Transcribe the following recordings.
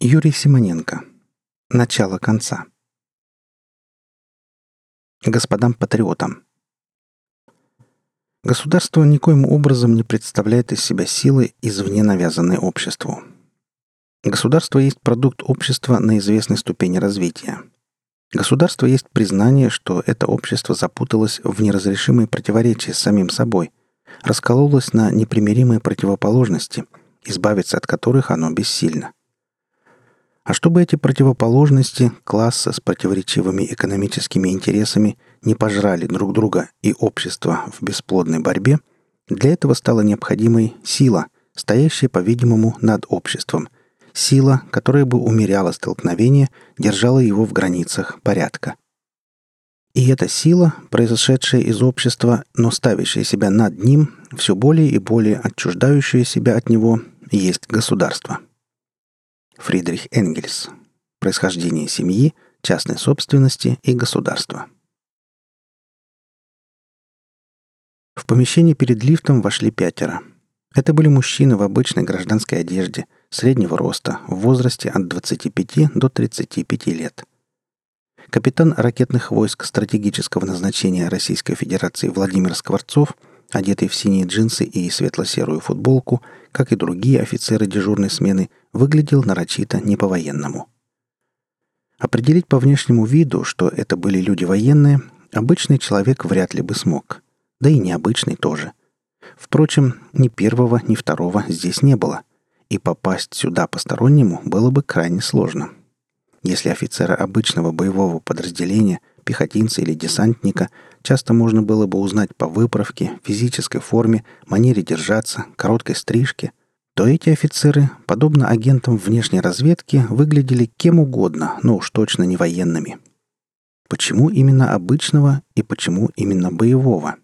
Юрий Симоненко. Начало конца. Господам патриотам. Государство никоим образом не представляет из себя силы, извне навязанной обществу. Государство есть продукт общества на известной ступени развития. Государство есть признание, что это общество запуталось в неразрешимые противоречия с самим собой, раскололось на непримиримые противоположности, избавиться от которых оно бессильно. А чтобы эти противоположности класса с противоречивыми экономическими интересами не пожрали друг друга и общество в бесплодной борьбе, для этого стала необходимой сила, стоящая, по-видимому, над обществом. Сила, которая бы умеряла столкновение, держала его в границах порядка. И эта сила, произошедшая из общества, но ставящая себя над ним, все более и более отчуждающая себя от него, есть государство – Фридрих Энгельс. Происхождение семьи, частной собственности и государства. В помещение перед лифтом вошли пятеро. Это были мужчины в обычной гражданской одежде, среднего роста, в возрасте от 25 до 35 лет. Капитан ракетных войск стратегического назначения Российской Федерации Владимир Скворцов – одетый в синие джинсы и светло-серую футболку, как и другие офицеры дежурной смены, выглядел нарочито не по-военному. Определить по внешнему виду, что это были люди военные, обычный человек вряд ли бы смог. Да и необычный тоже. Впрочем, ни первого, ни второго здесь не было, и попасть сюда постороннему было бы крайне сложно. Если офицера обычного боевого подразделения пехотинца или десантника часто можно было бы узнать по выправке, физической форме, манере держаться, короткой стрижке, то эти офицеры, подобно агентам внешней разведки, выглядели кем угодно, но уж точно не военными. Почему именно обычного и почему именно боевого?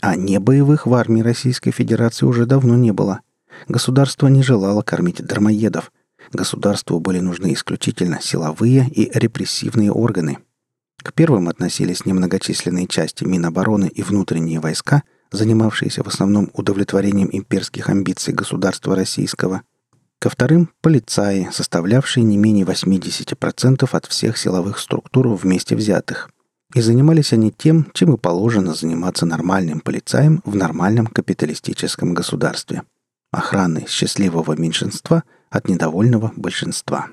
А не боевых в армии Российской Федерации уже давно не было. Государство не желало кормить дармоедов. Государству были нужны исключительно силовые и репрессивные органы – к первым относились немногочисленные части Минобороны и внутренние войска, занимавшиеся в основном удовлетворением имперских амбиций государства российского. Ко вторым – полицаи, составлявшие не менее 80% от всех силовых структур вместе взятых. И занимались они тем, чем и положено заниматься нормальным полицаем в нормальном капиталистическом государстве – охраной счастливого меньшинства от недовольного большинства.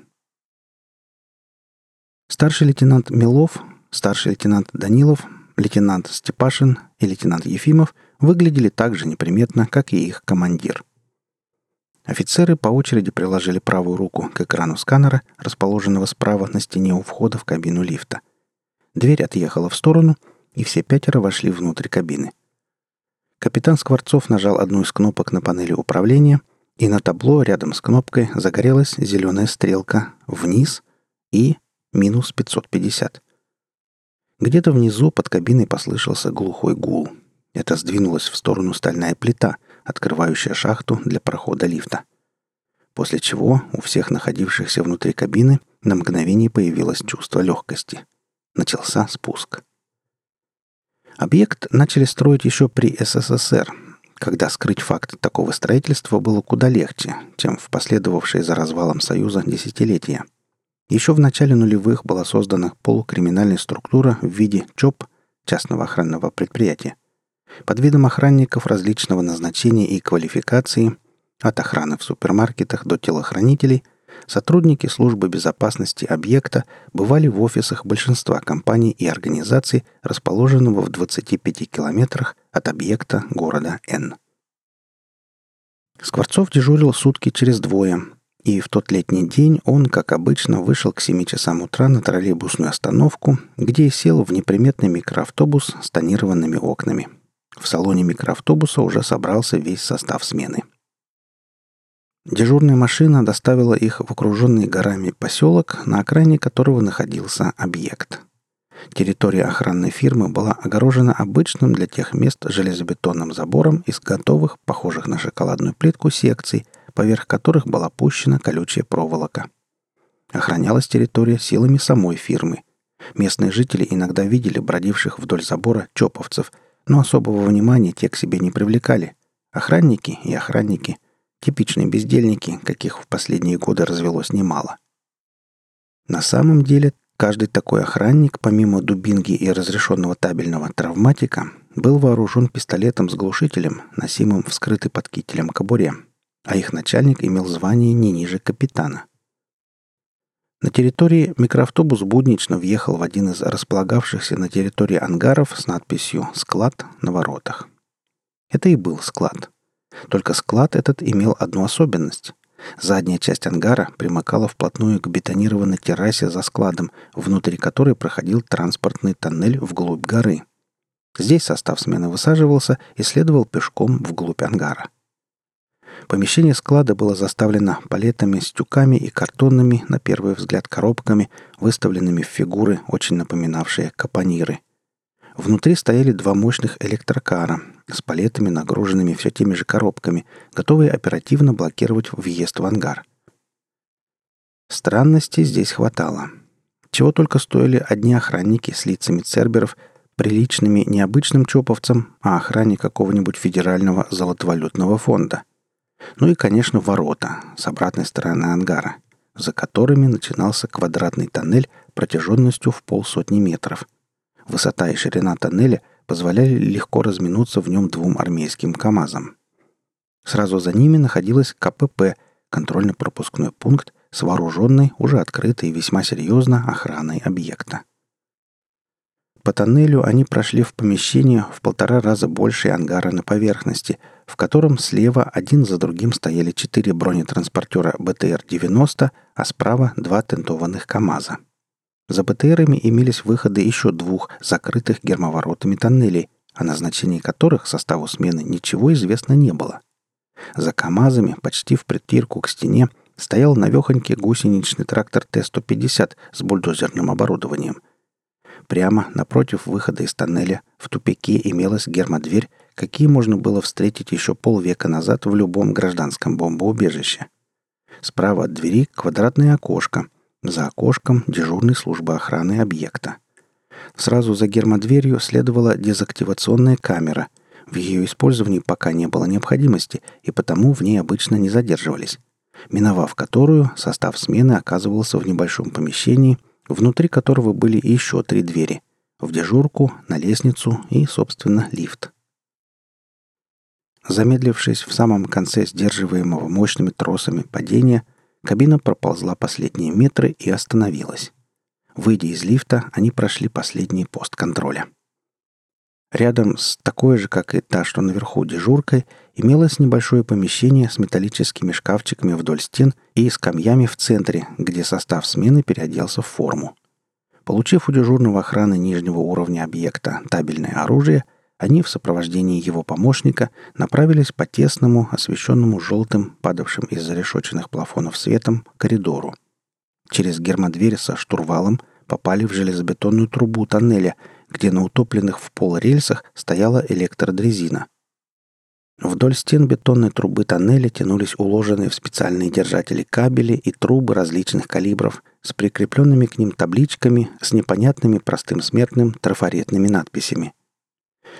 Старший лейтенант Милов Старший лейтенант Данилов, лейтенант Степашин и лейтенант Ефимов выглядели так же неприметно, как и их командир. Офицеры по очереди приложили правую руку к экрану сканера, расположенного справа на стене у входа в кабину лифта. Дверь отъехала в сторону, и все пятеро вошли внутрь кабины. Капитан Скворцов нажал одну из кнопок на панели управления, и на табло рядом с кнопкой загорелась зеленая стрелка «Вниз» и «Минус 550». Где-то внизу под кабиной послышался глухой гул. Это сдвинулась в сторону стальная плита, открывающая шахту для прохода лифта. После чего у всех находившихся внутри кабины на мгновение появилось чувство легкости. Начался спуск. Объект начали строить еще при СССР, когда скрыть факт такого строительства было куда легче, чем в последовавшие за развалом Союза десятилетия – еще в начале нулевых была создана полукриминальная структура в виде ЧОП, частного охранного предприятия, под видом охранников различного назначения и квалификации, от охраны в супермаркетах до телохранителей, сотрудники службы безопасности объекта бывали в офисах большинства компаний и организаций, расположенного в 25 километрах от объекта города Н. Скворцов дежурил сутки через двое, и в тот летний день он, как обычно, вышел к 7 часам утра на троллейбусную остановку, где сел в неприметный микроавтобус с тонированными окнами. В салоне микроавтобуса уже собрался весь состав смены. Дежурная машина доставила их в окруженный горами поселок, на окраине которого находился объект. Территория охранной фирмы была огорожена обычным для тех мест железобетонным забором из готовых, похожих на шоколадную плитку, секций – поверх которых была пущена колючая проволока. Охранялась территория силами самой фирмы. Местные жители иногда видели бродивших вдоль забора чоповцев, но особого внимания те к себе не привлекали. Охранники и охранники. Типичные бездельники, каких в последние годы развелось немало. На самом деле, каждый такой охранник, помимо дубинги и разрешенного табельного травматика, был вооружен пистолетом с глушителем, носимым вскрытый под кителем кобуре, а их начальник имел звание не ниже капитана. На территории микроавтобус буднично въехал в один из располагавшихся на территории ангаров с надписью «Склад» на воротах. Это и был склад. Только склад этот имел одну особенность. Задняя часть ангара примыкала вплотную к бетонированной террасе за складом, внутри которой проходил транспортный тоннель вглубь горы. Здесь состав смены высаживался и следовал пешком вглубь ангара. Помещение склада было заставлено палетами с тюками и картонными, на первый взгляд, коробками, выставленными в фигуры, очень напоминавшие капониры. Внутри стояли два мощных электрокара с палетами, нагруженными все теми же коробками, готовые оперативно блокировать въезд в ангар. Странностей здесь хватало. Чего только стоили одни охранники с лицами церберов, приличными необычным чоповцам, а охране какого-нибудь федерального золотовалютного фонда – ну и, конечно, ворота с обратной стороны ангара, за которыми начинался квадратный тоннель протяженностью в полсотни метров. Высота и ширина тоннеля позволяли легко разминуться в нем двум армейским КАМАЗам. Сразу за ними находилась КПП, контрольно-пропускной пункт с вооруженной, уже открытой и весьма серьезно охраной объекта. По тоннелю они прошли в помещение в полтора раза больше ангара на поверхности, в котором слева один за другим стояли четыре бронетранспортера БТР-90, а справа два тентованных КАМАЗа. За БТРами имелись выходы еще двух закрытых гермоворотами тоннелей, о назначении которых составу смены ничего известно не было. За КАМАЗами, почти в притирку к стене, стоял навехонький гусеничный трактор Т-150 с бульдозерным оборудованием – Прямо напротив выхода из тоннеля в тупике имелась гермодверь, какие можно было встретить еще полвека назад в любом гражданском бомбоубежище. Справа от двери квадратное окошко. За окошком дежурной службы охраны объекта. Сразу за гермодверью следовала дезактивационная камера. В ее использовании пока не было необходимости, и потому в ней обычно не задерживались. Миновав которую, состав смены оказывался в небольшом помещении – внутри которого были еще три двери – в дежурку, на лестницу и, собственно, лифт. Замедлившись в самом конце сдерживаемого мощными тросами падения, кабина проползла последние метры и остановилась. Выйдя из лифта, они прошли последний пост контроля – Рядом с такой же, как и та, что наверху дежуркой, имелось небольшое помещение с металлическими шкафчиками вдоль стен и скамьями в центре, где состав смены переоделся в форму. Получив у дежурного охраны нижнего уровня объекта табельное оружие, они в сопровождении его помощника направились по тесному, освещенному желтым, падавшим из зарешоченных плафонов светом, коридору. Через гермодверь со штурвалом попали в железобетонную трубу тоннеля – где на утопленных в пол рельсах стояла электродрезина. Вдоль стен бетонной трубы тоннеля тянулись уложенные в специальные держатели кабели и трубы различных калибров с прикрепленными к ним табличками с непонятными простым смертным трафаретными надписями.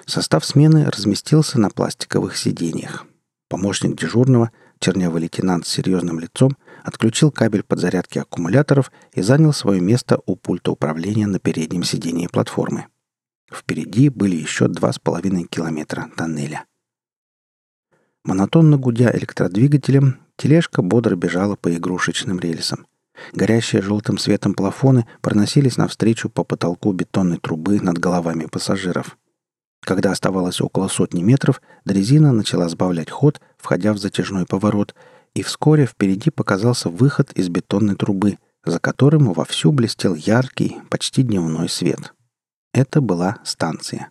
Состав смены разместился на пластиковых сиденьях. Помощник дежурного, чернявый лейтенант с серьезным лицом, отключил кабель подзарядки аккумуляторов и занял свое место у пульта управления на переднем сидении платформы. Впереди были еще два с половиной километра тоннеля. Монотонно гудя электродвигателем, тележка бодро бежала по игрушечным рельсам. Горящие желтым светом плафоны проносились навстречу по потолку бетонной трубы над головами пассажиров. Когда оставалось около сотни метров, дрезина начала сбавлять ход, входя в затяжной поворот, и вскоре впереди показался выход из бетонной трубы, за которым вовсю блестел яркий, почти дневной свет. Это была станция.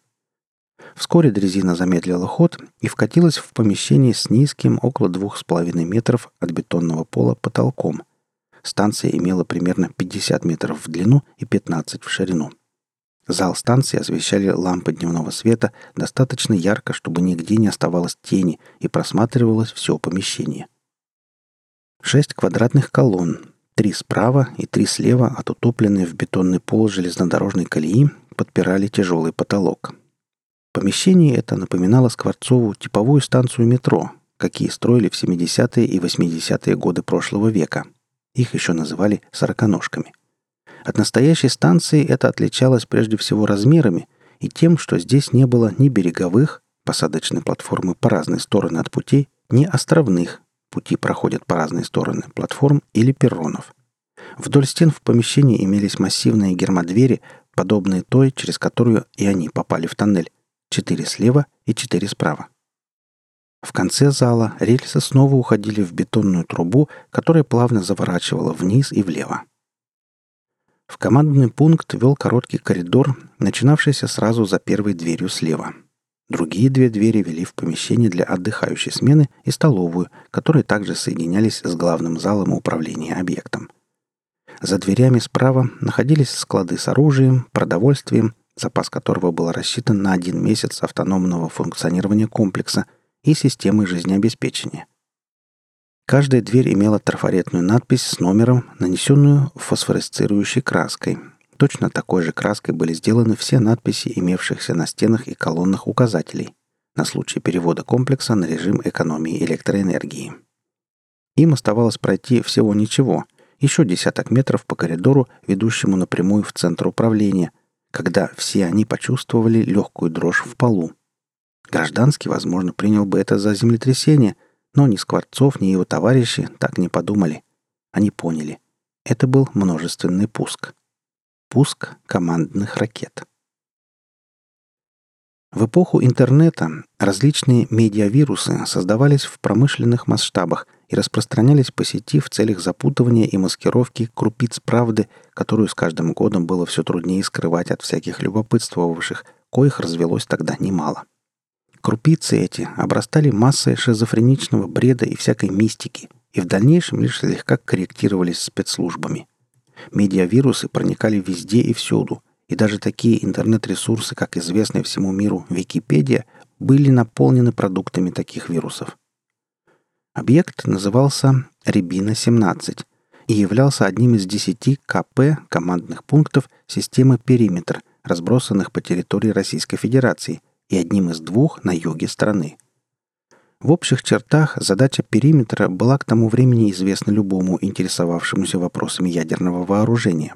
Вскоре дрезина замедлила ход и вкатилась в помещение с низким, около двух с половиной метров от бетонного пола потолком. Станция имела примерно 50 метров в длину и 15 в ширину. Зал станции освещали лампы дневного света достаточно ярко, чтобы нигде не оставалось тени и просматривалось все помещение. Шесть квадратных колонн, три справа и три слева от утопленной в бетонный пол железнодорожной колеи подпирали тяжелый потолок. Помещение это напоминало Скворцову типовую станцию метро, какие строили в 70-е и 80-е годы прошлого века. Их еще называли «сороконожками». От настоящей станции это отличалось прежде всего размерами и тем, что здесь не было ни береговых, посадочной платформы по разные стороны от путей, ни островных, пути проходят по разные стороны платформ или перронов. Вдоль стен в помещении имелись массивные гермодвери, подобные той, через которую и они попали в тоннель. Четыре слева и четыре справа. В конце зала рельсы снова уходили в бетонную трубу, которая плавно заворачивала вниз и влево. В командный пункт вел короткий коридор, начинавшийся сразу за первой дверью слева. Другие две двери вели в помещение для отдыхающей смены и столовую, которые также соединялись с главным залом управления объектом. За дверями справа находились склады с оружием, продовольствием, запас которого был рассчитан на один месяц автономного функционирования комплекса и системы жизнеобеспечения. Каждая дверь имела трафаретную надпись с номером, нанесенную фосфоресцирующей краской. Точно такой же краской были сделаны все надписи, имевшихся на стенах и колоннах указателей, на случай перевода комплекса на режим экономии электроэнергии. Им оставалось пройти всего ничего, еще десяток метров по коридору, ведущему напрямую в центр управления, когда все они почувствовали легкую дрожь в полу. Гражданский, возможно, принял бы это за землетрясение, но ни Скворцов, ни его товарищи так не подумали. Они поняли. Это был множественный пуск. Пуск командных ракет. В эпоху интернета различные медиавирусы создавались в промышленных масштабах и распространялись по сети в целях запутывания и маскировки крупиц правды, которую с каждым годом было все труднее скрывать от всяких любопытствовавших, коих развелось тогда немало. Крупицы эти обрастали массой шизофреничного бреда и всякой мистики, и в дальнейшем лишь слегка корректировались спецслужбами. Медиавирусы проникали везде и всюду, и даже такие интернет-ресурсы, как известная всему миру Википедия, были наполнены продуктами таких вирусов. Объект назывался Рябина-17 и являлся одним из десяти КП командных пунктов системы «Периметр», разбросанных по территории Российской Федерации – и одним из двух на юге страны. В общих чертах задача периметра была к тому времени известна любому интересовавшемуся вопросами ядерного вооружения.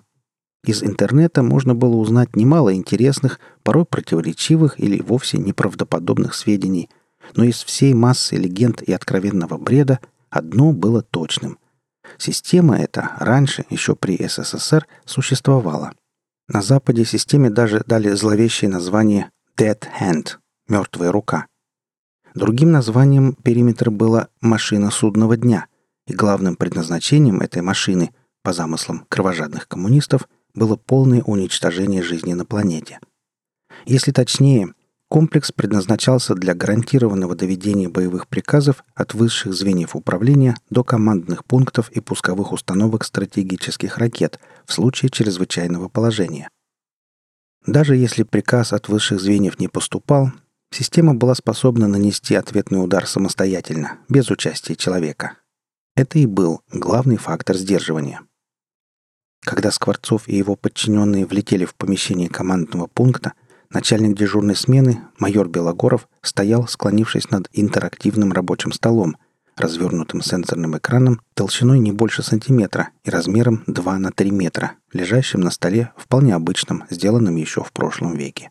Из интернета можно было узнать немало интересных, порой противоречивых или вовсе неправдоподобных сведений, но из всей массы легенд и откровенного бреда одно было точным. Система эта раньше, еще при СССР, существовала. На Западе системе даже дали зловещее название Dead Hand – мертвая рука. Другим названием периметра была «машина судного дня», и главным предназначением этой машины, по замыслам кровожадных коммунистов, было полное уничтожение жизни на планете. Если точнее, комплекс предназначался для гарантированного доведения боевых приказов от высших звеньев управления до командных пунктов и пусковых установок стратегических ракет в случае чрезвычайного положения. Даже если приказ от высших звеньев не поступал, система была способна нанести ответный удар самостоятельно, без участия человека. Это и был главный фактор сдерживания. Когда Скворцов и его подчиненные влетели в помещение командного пункта, начальник дежурной смены, майор Белогоров, стоял, склонившись над интерактивным рабочим столом, развернутым сенсорным экраном толщиной не больше сантиметра и размером 2 на 3 метра, лежащим на столе вполне обычном, сделанном еще в прошлом веке.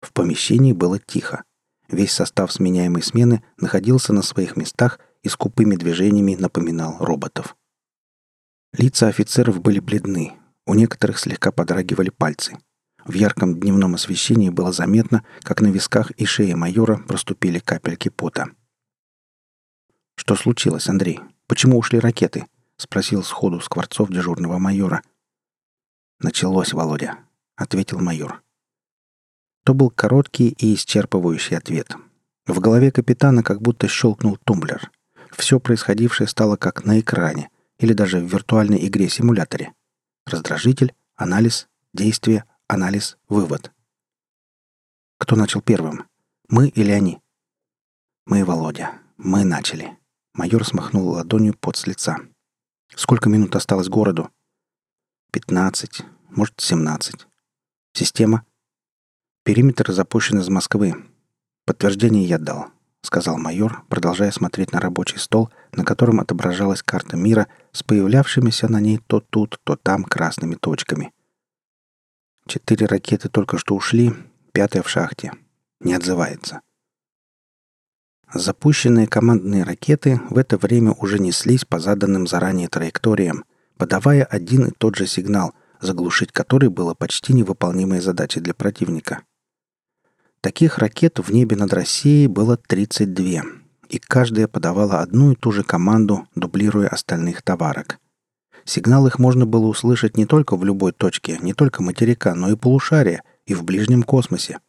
В помещении было тихо. Весь состав сменяемой смены находился на своих местах и скупыми движениями напоминал роботов. Лица офицеров были бледны, у некоторых слегка подрагивали пальцы. В ярком дневном освещении было заметно, как на висках и шее майора проступили капельки пота – «Что случилось, Андрей? Почему ушли ракеты?» — спросил сходу Скворцов дежурного майора. «Началось, Володя», — ответил майор. То был короткий и исчерпывающий ответ. В голове капитана как будто щелкнул тумблер. Все происходившее стало как на экране или даже в виртуальной игре-симуляторе. Раздражитель, анализ, действие, анализ, вывод. Кто начал первым? Мы или они? Мы, Володя. Мы начали. Майор смахнул ладонью пот с лица. «Сколько минут осталось городу?» «Пятнадцать, может, семнадцать. Система?» «Периметр запущен из Москвы. Подтверждение я дал. — сказал майор, продолжая смотреть на рабочий стол, на котором отображалась карта мира с появлявшимися на ней то тут, то там красными точками. Четыре ракеты только что ушли, пятая в шахте. Не отзывается. Запущенные командные ракеты в это время уже неслись по заданным заранее траекториям, подавая один и тот же сигнал, заглушить который было почти невыполнимой задачей для противника. Таких ракет в небе над Россией было 32, и каждая подавала одну и ту же команду, дублируя остальных товарок. Сигнал их можно было услышать не только в любой точке, не только материка, но и полушария, и в ближнем космосе.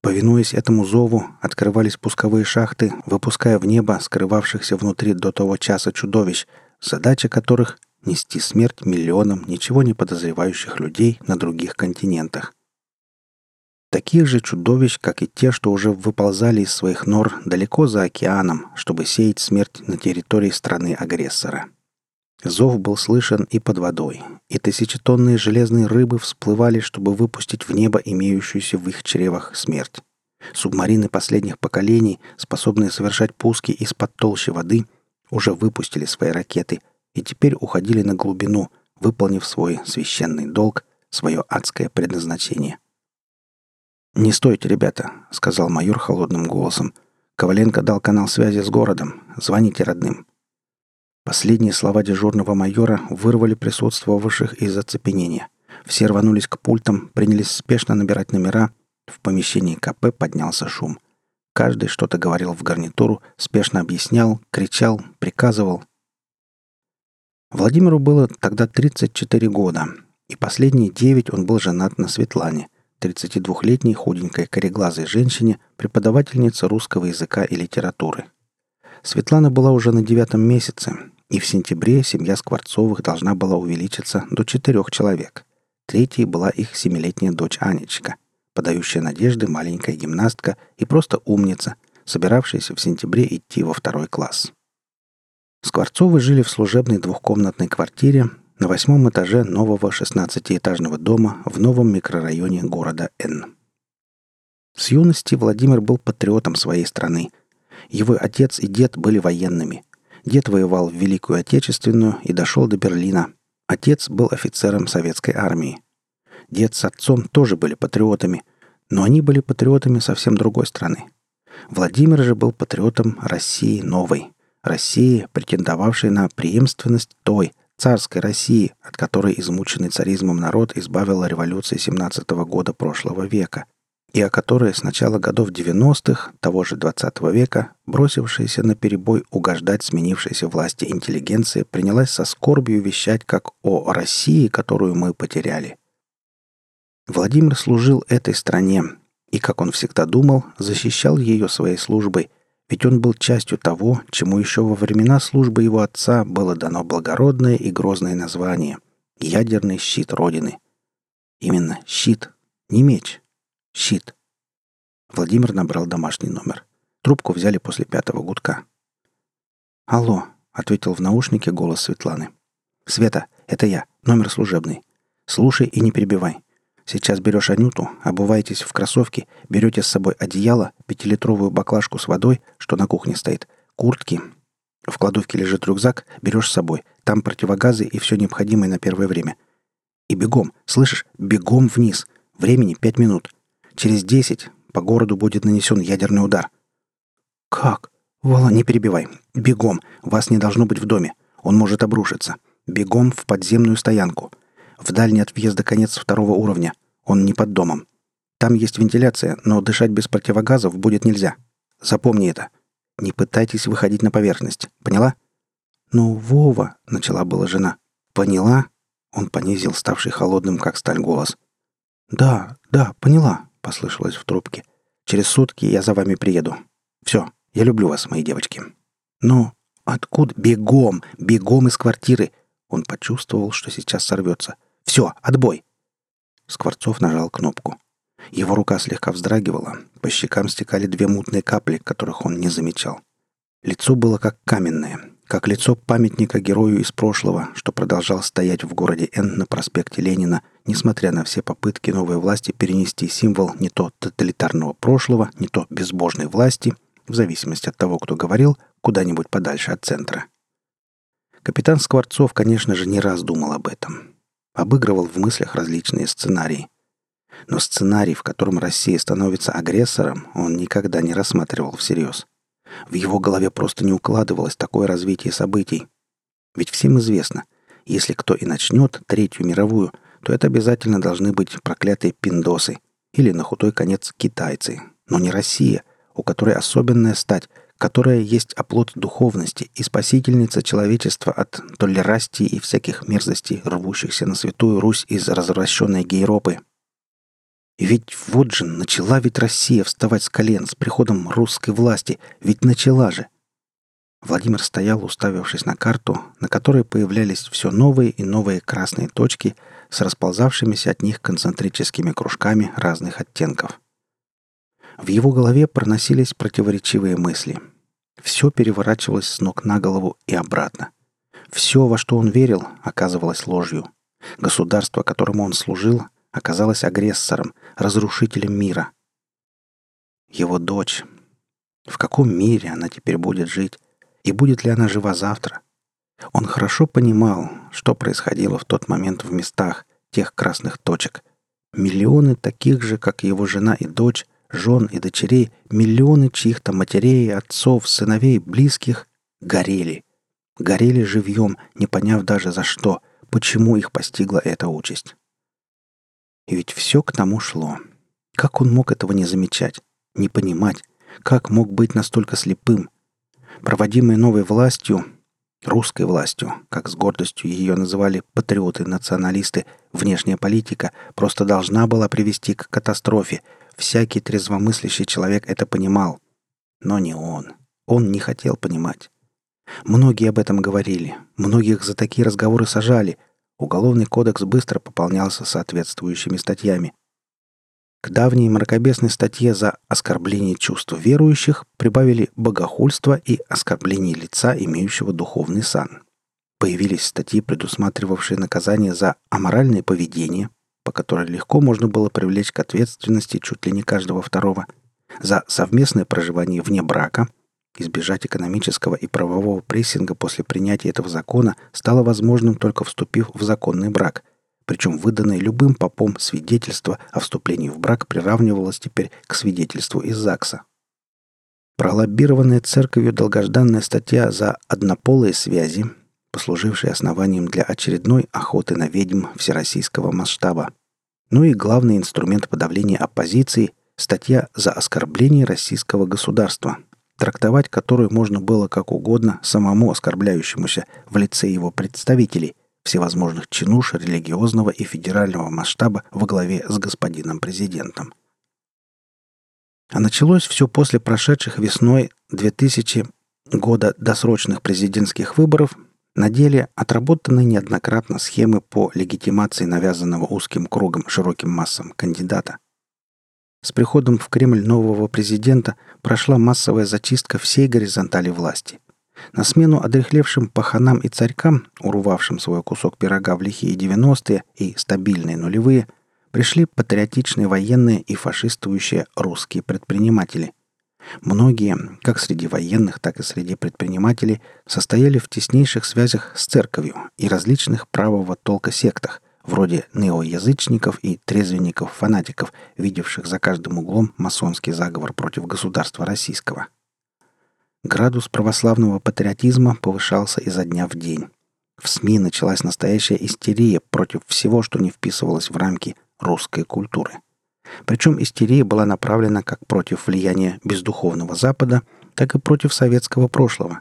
Повинуясь этому зову, открывались пусковые шахты, выпуская в небо скрывавшихся внутри до того часа чудовищ, задача которых — нести смерть миллионам ничего не подозревающих людей на других континентах. Таких же чудовищ, как и те, что уже выползали из своих нор далеко за океаном, чтобы сеять смерть на территории страны-агрессора. Зов был слышен и под водой, и тысячетонные железные рыбы всплывали, чтобы выпустить в небо имеющуюся в их чревах смерть. Субмарины последних поколений, способные совершать пуски из-под толщи воды, уже выпустили свои ракеты и теперь уходили на глубину, выполнив свой священный долг, свое адское предназначение — «Не стойте, ребята», — сказал майор холодным голосом. «Коваленко дал канал связи с городом. Звоните родным». Последние слова дежурного майора вырвали присутствовавших из оцепенения. Все рванулись к пультам, принялись спешно набирать номера. В помещении КП поднялся шум. Каждый что-то говорил в гарнитуру, спешно объяснял, кричал, приказывал. Владимиру было тогда 34 года, и последние 9 он был женат на Светлане – 32-летней худенькой кореглазой женщине, преподавательнице русского языка и литературы. Светлана была уже на девятом месяце, и в сентябре семья Скворцовых должна была увеличиться до четырех человек. Третьей была их семилетняя дочь Анечка, подающая надежды маленькая гимнастка и просто умница, собиравшаяся в сентябре идти во второй класс. Скворцовы жили в служебной двухкомнатной квартире, на восьмом этаже нового 16-этажного дома в новом микрорайоне города Н. С юности Владимир был патриотом своей страны. Его отец и дед были военными. Дед воевал в Великую Отечественную и дошел до Берлина. Отец был офицером советской армии. Дед с отцом тоже были патриотами, но они были патриотами совсем другой страны. Владимир же был патриотом России новой, России, претендовавшей на преемственность той, царской России, от которой измученный царизмом народ избавила революция 17 года прошлого века, и о которой с начала годов 90-х того же 20 века, бросившаяся на перебой угождать сменившейся власти интеллигенция, принялась со скорбью вещать как о России, которую мы потеряли. Владимир служил этой стране, и, как он всегда думал, защищал ее своей службой – ведь он был частью того, чему еще во времена службы его отца было дано благородное и грозное название — ядерный щит Родины. Именно щит, не меч. Щит. Владимир набрал домашний номер. Трубку взяли после пятого гудка. «Алло», — ответил в наушнике голос Светланы. «Света, это я, номер служебный. Слушай и не перебивай. Сейчас берешь Анюту, обуваетесь в кроссовки, берете с собой одеяло, пятилитровую баклажку с водой, что на кухне стоит, куртки. В кладовке лежит рюкзак, берешь с собой. Там противогазы и все необходимое на первое время. И бегом, слышишь, бегом вниз. Времени пять минут. Через десять по городу будет нанесен ядерный удар. Как? Вала, не перебивай. Бегом. Вас не должно быть в доме. Он может обрушиться. Бегом в подземную стоянку. В дальний от въезда конец второго уровня. Он не под домом. Там есть вентиляция, но дышать без противогазов будет нельзя. Запомни это. Не пытайтесь выходить на поверхность. Поняла? Ну, Вова, начала была жена. Поняла? Он понизил ставший холодным, как сталь, голос. Да, да, поняла, послышалось в трубке. Через сутки я за вами приеду. Все, я люблю вас, мои девочки. Ну, откуда? Бегом, бегом из квартиры. Он почувствовал, что сейчас сорвется. Все, отбой!» Скворцов нажал кнопку. Его рука слегка вздрагивала, по щекам стекали две мутные капли, которых он не замечал. Лицо было как каменное, как лицо памятника герою из прошлого, что продолжал стоять в городе Н на проспекте Ленина, несмотря на все попытки новой власти перенести символ не то тоталитарного прошлого, не то безбожной власти, в зависимости от того, кто говорил, куда-нибудь подальше от центра. Капитан Скворцов, конечно же, не раз думал об этом. Обыгрывал в мыслях различные сценарии. Но сценарий, в котором Россия становится агрессором, он никогда не рассматривал всерьез. В его голове просто не укладывалось такое развитие событий. Ведь всем известно, если кто и начнет Третью мировую, то это обязательно должны быть проклятые пиндосы или, на худой конец, китайцы, но не Россия, у которой особенная стать, которая есть оплот духовности и спасительница человечества от толерастии и всяких мерзостей, рвущихся на святую Русь из развращенной Гейропы. И ведь вот же начала ведь Россия вставать с колен с приходом русской власти, ведь начала же. Владимир стоял, уставившись на карту, на которой появлялись все новые и новые красные точки с расползавшимися от них концентрическими кружками разных оттенков. В его голове проносились противоречивые мысли. Все переворачивалось с ног на голову и обратно. Все, во что он верил, оказывалось ложью. Государство, которому он служил, оказалось агрессором, разрушителем мира. Его дочь. В каком мире она теперь будет жить? И будет ли она жива завтра? Он хорошо понимал, что происходило в тот момент в местах тех красных точек. Миллионы таких же, как его жена и дочь, жен и дочерей, миллионы чьих-то матерей, отцов, сыновей, близких горели. Горели живьем, не поняв даже за что, почему их постигла эта участь. И ведь все к тому шло. Как он мог этого не замечать, не понимать? Как мог быть настолько слепым? Проводимый новой властью, русской властью, как с гордостью ее называли патриоты-националисты, внешняя политика просто должна была привести к катастрофе, Всякий трезвомыслящий человек это понимал. Но не он. Он не хотел понимать. Многие об этом говорили. Многих за такие разговоры сажали. Уголовный кодекс быстро пополнялся соответствующими статьями. К давней мракобесной статье за оскорбление чувств верующих прибавили богохульство и оскорбление лица, имеющего духовный сан. Появились статьи, предусматривавшие наказание за аморальное поведение, по которой легко можно было привлечь к ответственности чуть ли не каждого второго, за совместное проживание вне брака, избежать экономического и правового прессинга после принятия этого закона стало возможным только вступив в законный брак, причем выданное любым попом свидетельство о вступлении в брак приравнивалось теперь к свидетельству из ЗАГСа. Пролоббированная церковью долгожданная статья за однополые связи, послужившая основанием для очередной охоты на ведьм всероссийского масштаба, ну и главный инструмент подавления оппозиции – статья за оскорбление российского государства, трактовать которую можно было как угодно самому оскорбляющемуся в лице его представителей, всевозможных чинуш религиозного и федерального масштаба во главе с господином президентом. А началось все после прошедших весной 2000 года досрочных президентских выборов на деле отработаны неоднократно схемы по легитимации навязанного узким кругом широким массам кандидата. С приходом в Кремль нового президента прошла массовая зачистка всей горизонтали власти. На смену одрехлевшим паханам и царькам, урвавшим свой кусок пирога в лихие 90-е и стабильные нулевые, пришли патриотичные военные и фашистующие русские предприниматели, Многие, как среди военных, так и среди предпринимателей, состояли в теснейших связях с церковью и различных правого толка сектах, вроде неоязычников и трезвенников-фанатиков, видевших за каждым углом масонский заговор против государства российского. Градус православного патриотизма повышался изо дня в день. В СМИ началась настоящая истерия против всего, что не вписывалось в рамки русской культуры – причем истерия была направлена как против влияния бездуховного Запада, так и против советского прошлого.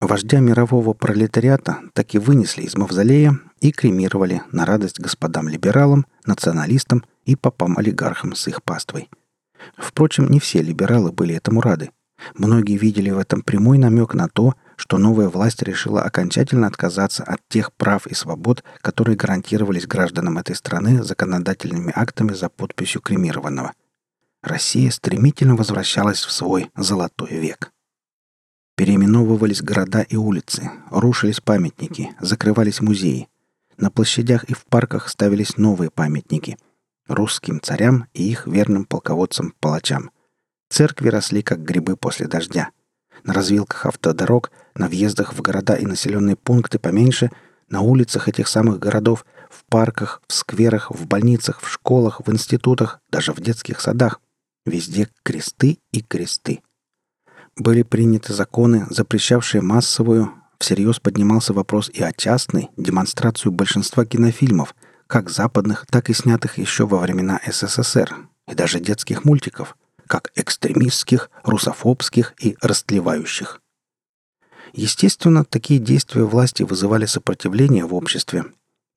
Вождя мирового пролетариата так и вынесли из мавзолея и кремировали на радость господам-либералам, националистам и попам-олигархам с их паствой. Впрочем, не все либералы были этому рады. Многие видели в этом прямой намек на то, что новая власть решила окончательно отказаться от тех прав и свобод, которые гарантировались гражданам этой страны законодательными актами за подписью кремированного. Россия стремительно возвращалась в свой золотой век. Переименовывались города и улицы, рушились памятники, закрывались музеи. На площадях и в парках ставились новые памятники – русским царям и их верным полководцам-палачам – Церкви росли, как грибы после дождя. На развилках автодорог, на въездах в города и населенные пункты поменьше, на улицах этих самых городов, в парках, в скверах, в больницах, в школах, в институтах, даже в детских садах. Везде кресты и кресты. Были приняты законы, запрещавшие массовую, всерьез поднимался вопрос и о частной, демонстрацию большинства кинофильмов, как западных, так и снятых еще во времена СССР, и даже детских мультиков, как экстремистских, русофобских и растлевающих. Естественно, такие действия власти вызывали сопротивление в обществе.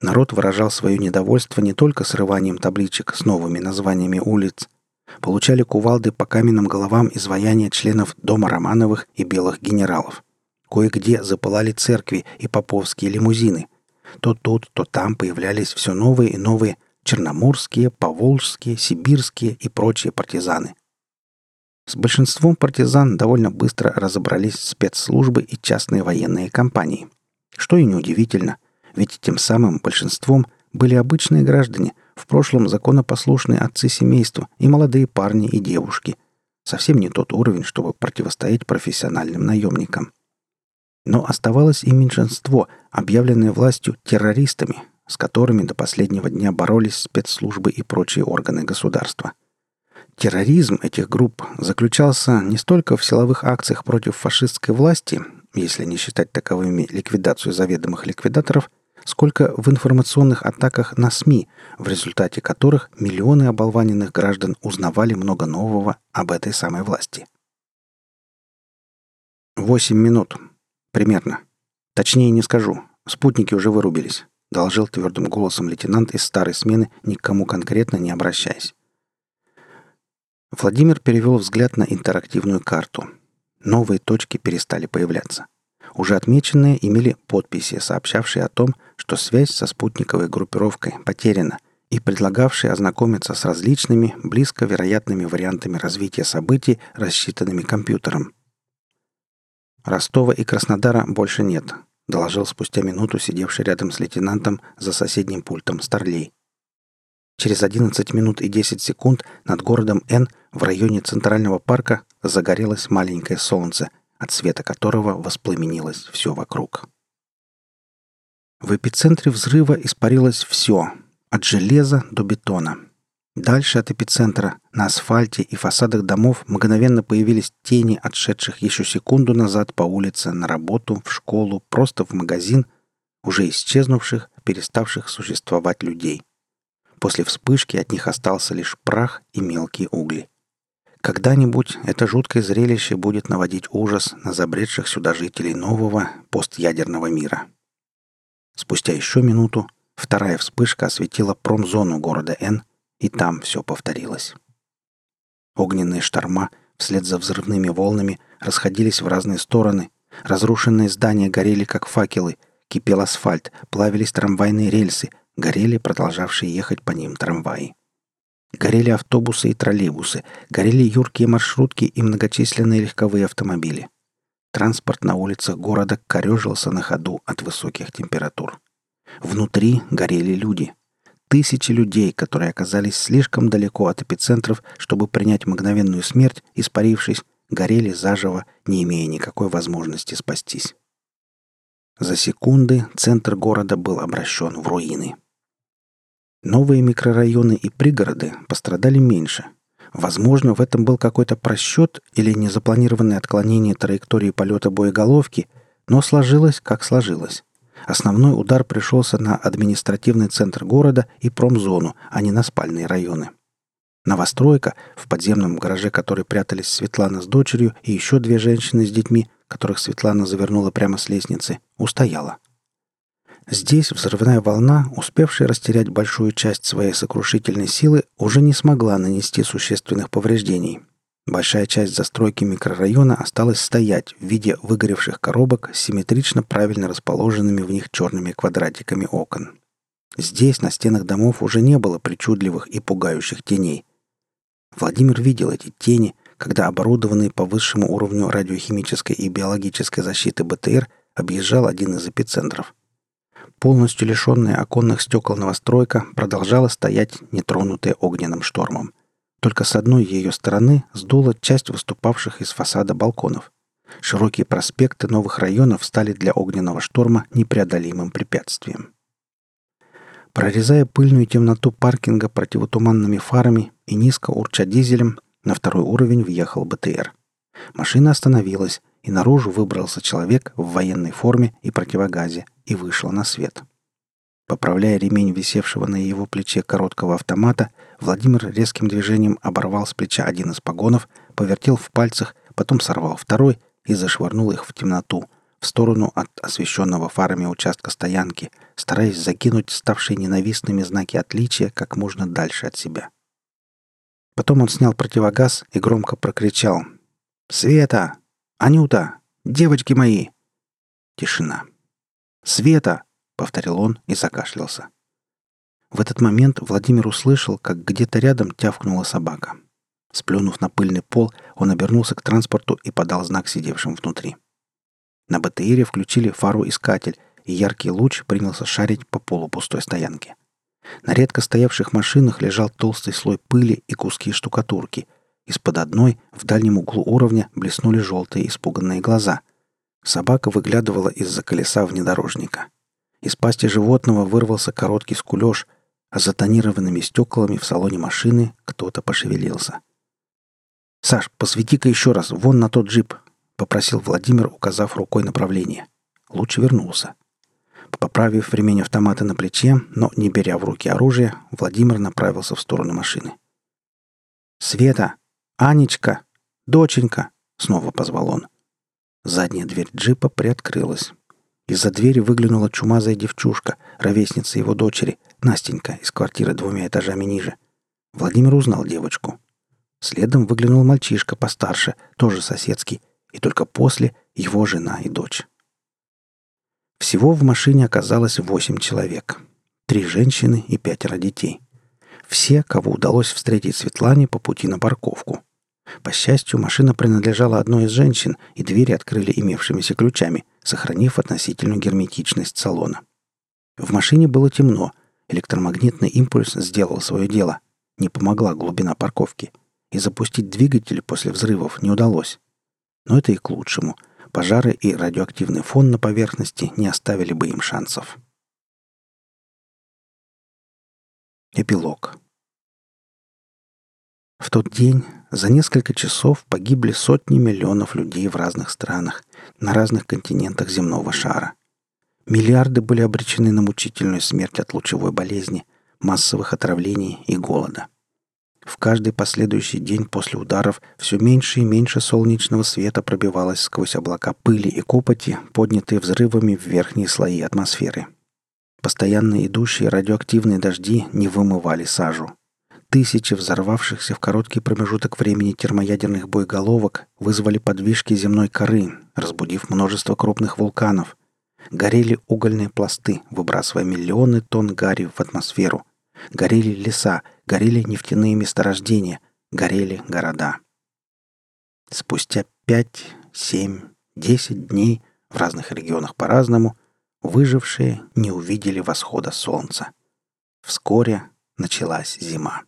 Народ выражал свое недовольство не только срыванием табличек с новыми названиями улиц, получали кувалды по каменным головам изваяния членов Дома Романовых и Белых генералов. Кое-где запылали церкви и поповские лимузины. То тут, то там появлялись все новые и новые черноморские, поволжские, сибирские и прочие партизаны. С большинством партизан довольно быстро разобрались спецслужбы и частные военные компании. Что и неудивительно, ведь тем самым большинством были обычные граждане, в прошлом законопослушные отцы семейства и молодые парни и девушки. Совсем не тот уровень, чтобы противостоять профессиональным наемникам. Но оставалось и меньшинство, объявленное властью террористами, с которыми до последнего дня боролись спецслужбы и прочие органы государства. Терроризм этих групп заключался не столько в силовых акциях против фашистской власти, если не считать таковыми ликвидацию заведомых ликвидаторов – сколько в информационных атаках на СМИ, в результате которых миллионы оболваненных граждан узнавали много нового об этой самой власти. «Восемь минут. Примерно. Точнее не скажу. Спутники уже вырубились», — доложил твердым голосом лейтенант из старой смены, никому конкретно не обращаясь. Владимир перевел взгляд на интерактивную карту. Новые точки перестали появляться. Уже отмеченные имели подписи, сообщавшие о том, что связь со спутниковой группировкой потеряна и предлагавшие ознакомиться с различными, близко вероятными вариантами развития событий, рассчитанными компьютером. Ростова и Краснодара больше нет, доложил спустя минуту сидевший рядом с лейтенантом за соседним пультом Старлей. Через 11 минут и 10 секунд над городом Н в районе Центрального парка загорелось маленькое солнце – от света которого воспламенилось все вокруг. В эпицентре взрыва испарилось все, от железа до бетона. Дальше от эпицентра на асфальте и фасадах домов мгновенно появились тени, отшедших еще секунду назад по улице, на работу, в школу, просто в магазин, уже исчезнувших, переставших существовать людей. После вспышки от них остался лишь прах и мелкие угли. Когда-нибудь это жуткое зрелище будет наводить ужас на забредших сюда жителей нового постядерного мира. Спустя еще минуту вторая вспышка осветила промзону города Н, и там все повторилось. Огненные шторма вслед за взрывными волнами расходились в разные стороны, разрушенные здания горели как факелы, кипел асфальт, плавились трамвайные рельсы, горели продолжавшие ехать по ним трамваи. Горели автобусы и троллейбусы, горели юркие маршрутки и многочисленные легковые автомобили. Транспорт на улицах города корежился на ходу от высоких температур. Внутри горели люди. Тысячи людей, которые оказались слишком далеко от эпицентров, чтобы принять мгновенную смерть, испарившись, горели заживо, не имея никакой возможности спастись. За секунды центр города был обращен в руины. Новые микрорайоны и пригороды пострадали меньше. Возможно, в этом был какой-то просчет или незапланированное отклонение траектории полета боеголовки, но сложилось, как сложилось. Основной удар пришелся на административный центр города и промзону, а не на спальные районы. Новостройка, в подземном гараже которой прятались Светлана с дочерью и еще две женщины с детьми, которых Светлана завернула прямо с лестницы, устояла – Здесь взрывная волна, успевшая растерять большую часть своей сокрушительной силы, уже не смогла нанести существенных повреждений. Большая часть застройки микрорайона осталась стоять в виде выгоревших коробок с симметрично правильно расположенными в них черными квадратиками окон. Здесь на стенах домов уже не было причудливых и пугающих теней. Владимир видел эти тени, когда оборудованный по высшему уровню радиохимической и биологической защиты БТР объезжал один из эпицентров – Полностью лишенная оконных стекол новостройка продолжала стоять, нетронутая огненным штормом. Только с одной ее стороны сдула часть выступавших из фасада балконов. Широкие проспекты новых районов стали для огненного шторма непреодолимым препятствием. Прорезая пыльную темноту паркинга противотуманными фарами и низко урча дизелем, на второй уровень въехал БТР. Машина остановилась, и наружу выбрался человек в военной форме и противогазе и вышел на свет. Поправляя ремень висевшего на его плече короткого автомата, Владимир резким движением оборвал с плеча один из погонов, повертел в пальцах, потом сорвал второй и зашвырнул их в темноту, в сторону от освещенного фарами участка стоянки, стараясь закинуть ставшие ненавистными знаки отличия как можно дальше от себя. Потом он снял противогаз и громко прокричал «Света! Анюта! Девочки мои!» Тишина. «Света!» — повторил он и закашлялся. В этот момент Владимир услышал, как где-то рядом тявкнула собака. Сплюнув на пыльный пол, он обернулся к транспорту и подал знак сидевшим внутри. На БТИре включили фару-искатель, и яркий луч принялся шарить по полу пустой стоянки. На редко стоявших машинах лежал толстый слой пыли и куски штукатурки. Из-под одной в дальнем углу уровня блеснули желтые испуганные глаза. Собака выглядывала из-за колеса внедорожника. Из пасти животного вырвался короткий скулеж, а за тонированными стеклами в салоне машины кто-то пошевелился. «Саш, посвети-ка еще раз, вон на тот джип», — попросил Владимир, указав рукой направление. Луч вернулся. Поправив ремень автомата на плече, но не беря в руки оружие, Владимир направился в сторону машины. «Света! Анечка! Доченька!» — снова позвал он. Задняя дверь джипа приоткрылась. Из-за двери выглянула чумазая девчушка, ровесница его дочери, Настенька, из квартиры двумя этажами ниже. Владимир узнал девочку. Следом выглянул мальчишка постарше, тоже соседский, и только после его жена и дочь. Всего в машине оказалось восемь человек. Три женщины и пятеро детей. Все, кого удалось встретить Светлане по пути на парковку. По счастью, машина принадлежала одной из женщин, и двери открыли имевшимися ключами, сохранив относительную герметичность салона. В машине было темно. Электромагнитный импульс сделал свое дело. Не помогла глубина парковки. И запустить двигатель после взрывов не удалось. Но это и к лучшему – Пожары и радиоактивный фон на поверхности не оставили бы им шансов. Эпилог. В тот день за несколько часов погибли сотни миллионов людей в разных странах, на разных континентах земного шара. Миллиарды были обречены на мучительную смерть от лучевой болезни, массовых отравлений и голода – в каждый последующий день после ударов все меньше и меньше солнечного света пробивалось сквозь облака пыли и копоти, поднятые взрывами в верхние слои атмосферы. Постоянно идущие радиоактивные дожди не вымывали сажу. Тысячи взорвавшихся в короткий промежуток времени термоядерных боеголовок вызвали подвижки земной коры, разбудив множество крупных вулканов. Горели угольные пласты, выбрасывая миллионы тонн гари в атмосферу. Горели леса, горели нефтяные месторождения, горели города. Спустя пять, семь, десять дней в разных регионах по-разному выжившие не увидели восхода солнца. Вскоре началась зима.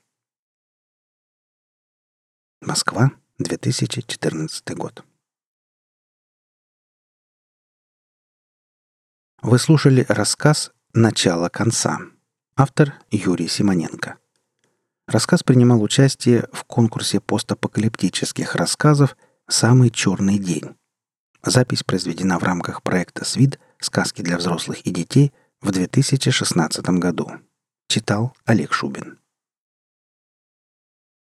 Москва, 2014 год. Вы слушали рассказ «Начало конца». Автор Юрий Симоненко. Рассказ принимал участие в конкурсе постапокалиптических рассказов «Самый черный день». Запись произведена в рамках проекта «СВИД. Сказки для взрослых и детей» в 2016 году. Читал Олег Шубин.